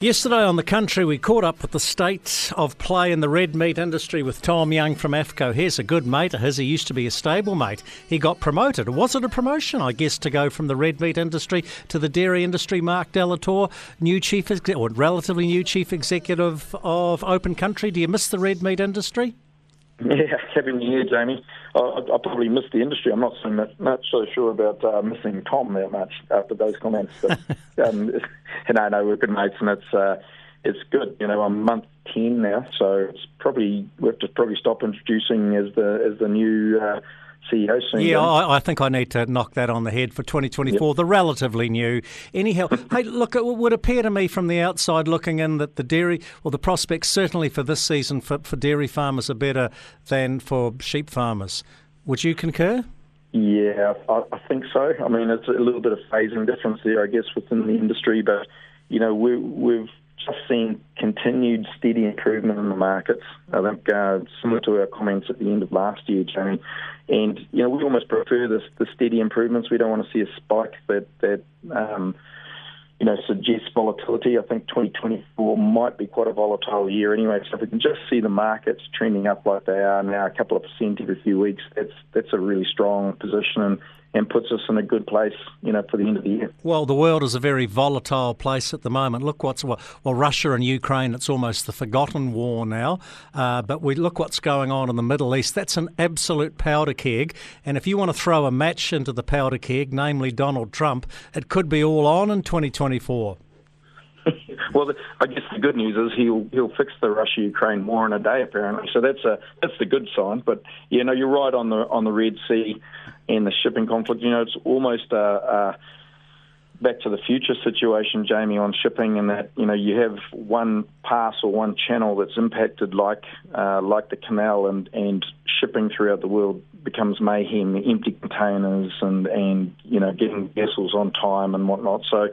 Yesterday on the country, we caught up with the state of play in the red meat industry with Tom Young from AFFCO. Here's a good mate of his. He used to be a stablemate. He got promoted. Was it a promotion, I guess, to go from the red meat industry to the dairy industry? Mark de Lautour, new chief, or relatively new chief executive of Open Country. Do you miss the red meat industry? Yeah, happy New Year, Jamie. I, I probably missed the industry. I'm not so much, not so sure about uh, missing Tom that much after those comments. But um, no, no, we're good mates, and it's uh, it's good. You know, I'm month ten now, so it's probably we have to probably stop introducing as the as the new. Uh, CEO soon. Yeah, I, I, think I need to knock that on the head for 2024. Yep. The relatively new. Anyhow, hey, look, it would appear to me from the outside looking in that the dairy, well, the prospects certainly for this season for, for dairy farmers are better than for sheep farmers. Would you concur? Yeah, I, I think so. I mean, it's a little bit of phasing difference there, I guess, within the industry, but you know, we, we've just seen continued steady improvement in the markets. I think uh, similar to our comments at the end of last year, Jamie. And you know, we almost prefer this, the steady improvements. We don't want to see a spike that that um, you know suggests volatility. I think 2024 might be quite a volatile year anyway. So if we can just see the markets trending up like they are now, a couple of percent every few weeks, that's that's a really strong position. And and puts us in a good place, you know, for the end of the year. Well, the world is a very volatile place at the moment. Look what's well, Russia and Ukraine. It's almost the forgotten war now. Uh, but we look what's going on in the Middle East. That's an absolute powder keg. And if you want to throw a match into the powder keg, namely Donald Trump, it could be all on in 2024. Well, I guess the good news is he'll he'll fix the Russia-Ukraine war in a day, apparently. So that's a that's the good sign. But you know, you're right on the on the Red Sea and the shipping conflict. You know, it's almost a, a back to the future situation, Jamie, on shipping, and that you know you have one pass or one channel that's impacted, like uh, like the canal, and and shipping throughout the world becomes mayhem, empty containers, and and you know getting vessels on time and whatnot. So.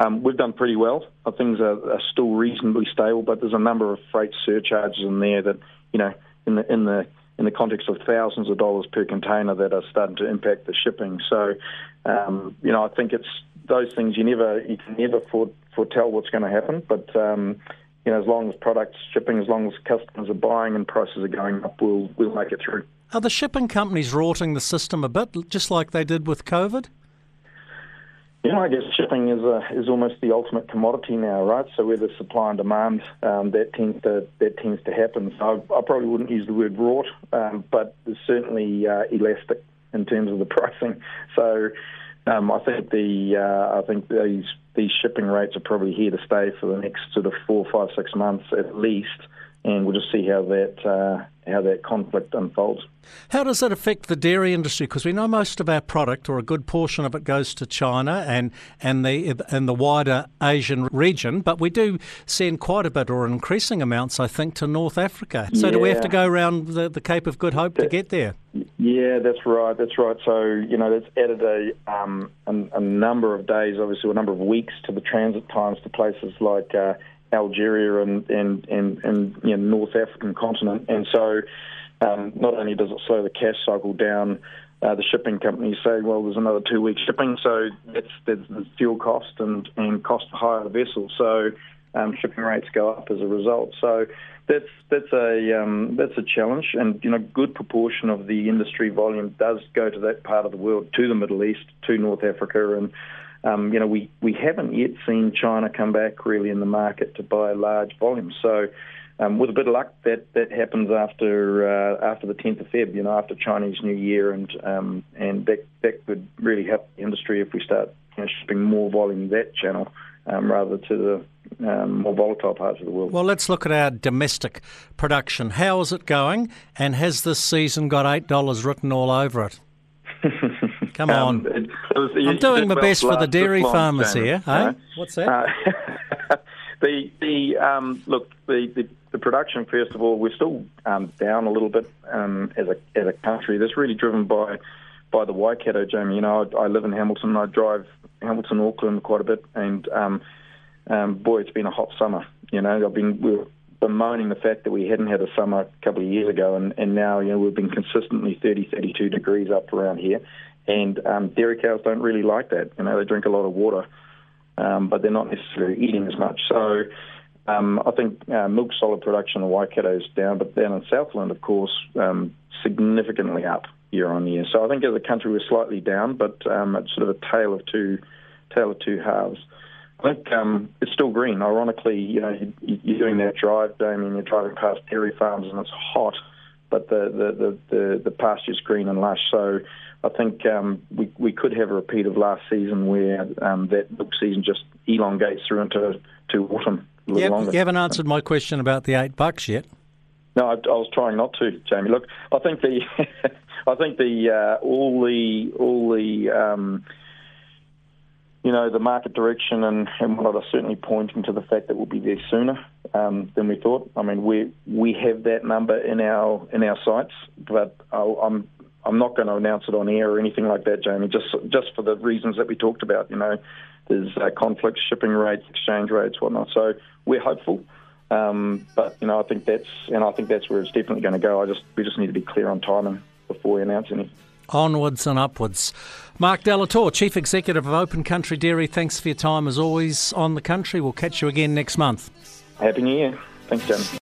Um, we've done pretty well. Things are, are still reasonably stable, but there's a number of freight surcharges in there that, you know, in the in the in the context of thousands of dollars per container that are starting to impact the shipping. So, um, you know, I think it's those things you never you can never foretell what's going to happen, but um, you know, as long as products shipping, as long as customers are buying and prices are going up, we'll we'll make it through. Are the shipping companies rorting the system a bit, just like they did with COVID? You know, I guess shipping is a, is almost the ultimate commodity now, right? So where there's supply and demand, um, that tends to that tends to happen. So I, I probably wouldn't use the word rort, um, but there's certainly uh, elastic in terms of the pricing. So um, I think the uh, I think these these shipping rates are probably here to stay for the next sort of four, five, six months at least and we'll just see how that uh, how that conflict unfolds. How does that affect the dairy industry? Because we know most of our product, or a good portion of it, goes to China and and the and the wider Asian region, but we do send quite a bit, or increasing amounts, I think, to North Africa. So yeah. do we have to go around the, the Cape of Good Hope that, to get there? Yeah, that's right. That's right. So you know, that's added a, um, a, a number of days, obviously, a number of weeks to the transit times to places like. Uh, Algeria and and and, and you know, North African continent, and so um, not only does it slow the cash cycle down. Uh, the shipping companies say, well, there's another two weeks shipping, so that's, that's the fuel cost and, and cost to hire the vessel. So um, shipping rates go up as a result. So that's that's a um, that's a challenge, and you know, good proportion of the industry volume does go to that part of the world, to the Middle East, to North Africa, and um, you know, we, we haven't yet seen China come back really in the market to buy large volumes. So, um, with a bit of luck, that, that happens after uh, after the 10th of Feb, you know, after Chinese New Year, and um, and that that could really help the industry if we start you know, shipping more volume that channel um, rather to the um, more volatile parts of the world. Well, let's look at our domestic production. How is it going? And has this season got eight dollars written all over it? Come um, on. it, it was, I'm doing my best for the dairy farmers here. Hey? What's that? Uh, the the um, look the, the, the production first of all we're still um, down a little bit um, as a as a country. That's really driven by by the Waikato, Jamie. You know, I, I live in Hamilton. And I drive Hamilton, Auckland quite a bit, and um, um, boy, it's been a hot summer. You know, I've been we bemoaning the fact that we hadn't had a summer a couple of years ago, and, and now you know we've been consistently 30, 32 degrees up around here, and um, dairy cows don't really like that. You know, they drink a lot of water. um, but they're not necessarily eating as much. So um, I think uh, milk solid production in Waikato is down, but down in Southland, of course, um, significantly up year on year. So I think as a country we're slightly down, but um, it's sort of a tale of two tale of two halves. I think um, it's still green. Ironically, you know, you, you're doing that drive, Damien. You're driving past dairy farms and it's hot, but the the the, the, the pasture's green and lush. So I think um, we we could have a repeat of last season where um, that milk season just elongates through into to autumn. You, have, you haven't answered my question about the eight bucks yet. No, I, I was trying not to, Jamie. Look, I think the, I think the uh, all the all the um, you know the market direction and, and what are certainly pointing to the fact that we'll be there sooner um, than we thought. I mean, we we have that number in our in our sights, but i I'm I'm not going to announce it on air or anything like that, Jamie. Just just for the reasons that we talked about. You know, there's uh, conflicts, shipping rates, exchange rates, whatnot. So we're hopeful, um, but you know, I think that's and I think that's where it's definitely going to go. I just we just need to be clear on timing before we announce anything. Onwards and upwards. Mark de Lautour, Chief Executive of Open Country Dairy, thanks for your time as always on the country. We'll catch you again next month. Happy New Year. Thanks, Jamie.